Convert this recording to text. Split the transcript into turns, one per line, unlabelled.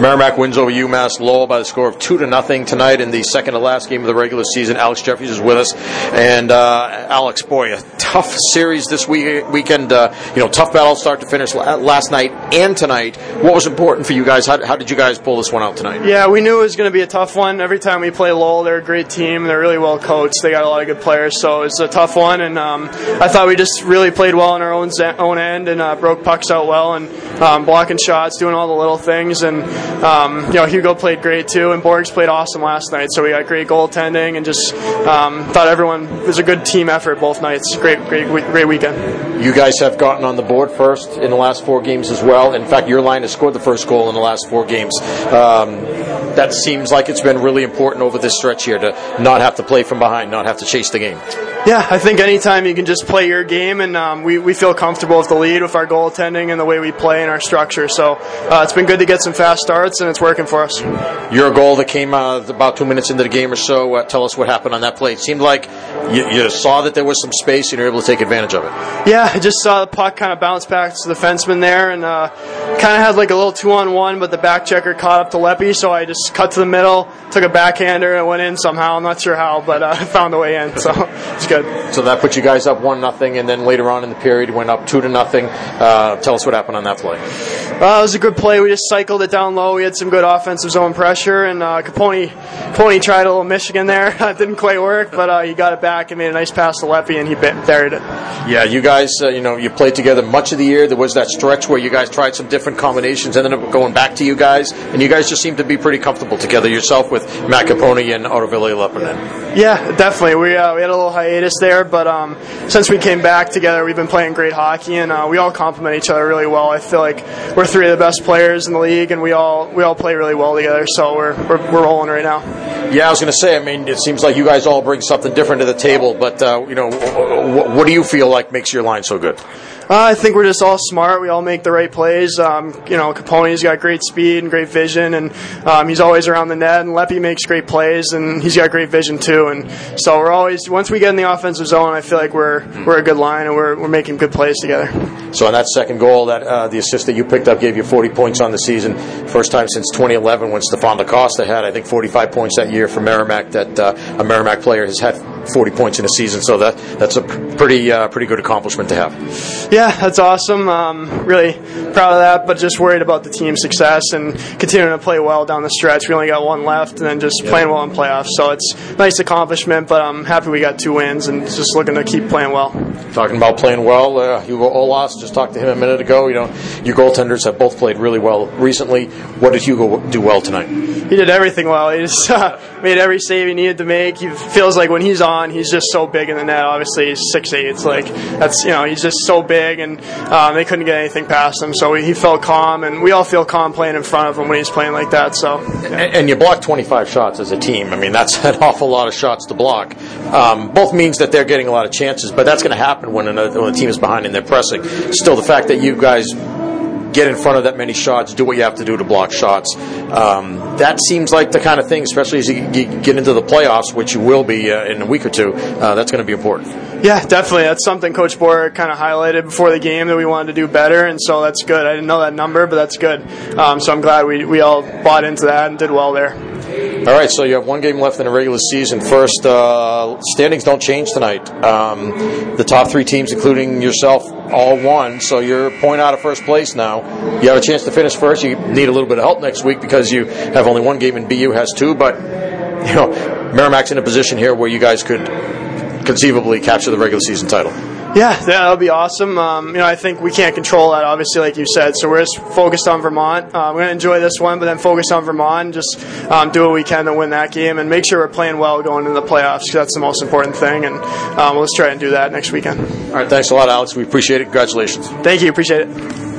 Merrimack wins over UMass Lowell by the score of two to nothing tonight in the second to last game of the regular season. Alex Jefferies is with us, and uh, Alex, boy, a tough series this week, weekend. Uh, you know, tough battle start to finish last night and tonight. What was important for you guys? How, how did you guys pull this one out tonight?
Yeah, we knew it was going to be a tough one. Every time we play Lowell, they're a great team. They're really well coached. They got a lot of good players, so it's a tough one. And um, I thought we just really played well on our own own end and uh, broke pucks out well and um, blocking shots, doing all the little things. And um, you know, Hugo played great too, and Borgs played awesome last night. So we got great goaltending, and just um, thought everyone it was a good team effort both nights. Great, great, great weekend.
You guys have gotten on the board first in the last four games as well. In fact, your line has scored the first goal in the last four games. Um, that seems like it's been really important over this stretch here to not have to play from behind, not have to chase the game.
Yeah, I think anytime you can just play your game, and um, we, we feel comfortable with the lead with our goaltending and the way we play and our structure. So uh, it's been good to get some fast starts, and it's working for us.
Your goal that came uh, about two minutes into the game or so, uh, tell us what happened on that play. It seemed like you, you, saw that there was some space and you were able to take advantage of it.
Yeah, I just saw the puck kind of bounce back to the fenceman there, and uh, kind of had like a little two on one, but the back checker caught up to Leppy, so I just cut to the middle, took a backhander, and went in somehow. I'm not sure how, but uh, found a way in, so it's good
good. So that put you guys up one nothing, and then later on in the period went up two to nothing. Uh, tell us what happened on that play.
Uh, it was a good play. We just cycled it down low. We had some good offensive zone pressure, and uh, Copponi, Copponi tried a little Michigan there. it didn't quite work, but uh, he got it back and made a nice pass to Leppy, and he buried it.
Yeah, you guys, uh, you know, you played together much of the year. There was that stretch where you guys tried some different combinations, ended up going back to you guys, and you guys just seem to be pretty comfortable together yourself with Matt Copponi and Ottoville Leppänen.
Yeah, definitely. We uh, we had a little hiatus there, but um, since we came back together, we've been playing great hockey, and uh, we all complement each other really well. I feel like we're three of the best players in the league, and we all we all play really well together. So we're we're, we're rolling right now.
Yeah, I was going to say. I mean, it seems like you guys all bring something different to the table, but uh, you know, what, what do you feel like makes your line so good?
Uh, I think we're just all smart. We all make the right plays. Um, you know, Copponi's got great speed and great vision, and um, he's always around the net. And Leppy makes great plays, and he's got great vision too. And so we're always once we get in the offensive zone, I feel like we're we're a good line, and we're we're making good plays together.
So on that second goal, that uh, the assist that you picked up gave you 40 points on the season, first time since 2011 when Stéphane Da Costa had I think 45 points that year for Merrimack. That uh, a Merrimack player has had 40 points in a season, so that that's a pretty uh, pretty good accomplishment to have.
Yeah, that's awesome. Um, really proud of that, but just worried about the team's success and continuing to play well down the stretch. We only got one left, and then just playing well in playoffs. So it's a nice accomplishment, but I'm happy we got two wins and just looking to keep playing well.
Talking about playing well, uh, Hugo Ollas just talked to him a minute ago. You know, your goaltenders have both played really well recently. What did Hugo do well tonight?
He did everything well. He just uh, made every save he needed to make. He feels like when he's on on. He's just so big in the net. Obviously, he's six eight. It's like that's you know he's just so big, and um, they couldn't get anything past him. So he felt calm, and we all feel calm playing in front of him when he's playing like that. So
yeah. and, and, you block 25 shots as a team. I mean that's an awful lot of shots to block. Um, both means that they're getting a lot of chances, but that's going to happen when, when a team is behind and they're pressing. Still, the fact that you guys get in front of that many shots, do what you have to do to block shots. Um, that seems like the kind of thing, especially as you get into the playoffs, which you will be uh, in a week or two. Uh, that's going to be important.
Yeah, definitely. That's something Coach Boer kind of highlighted before the game that we wanted to do better, and so that's good. I didn't know that number, but that's good. Um, so I'm glad we, we all bought into that and did well there.
All right, so you have one game left in the regular season. First, uh, standings don't change tonight. Um, the top three teams, including yourself, all won, so you're a point out of first place now. You have a chance to finish first. You need a little bit of help next week because you have only one game and BU has two, but you know Merrimack's in a position here where you guys could conceivably capture the regular season title.
Yeah, that'll be awesome. Um, you know, I think we can't control that, obviously, like you said. So we're just focused on Vermont. Uh, we're going to enjoy this one, but then focus on Vermont and just um, do what we can to win that game and make sure we're playing well going into the playoffs because that's the most important thing. And um, let's try and do that next weekend.
All right, thanks a lot, Alex. We appreciate it. Congratulations.
Thank you. Appreciate it.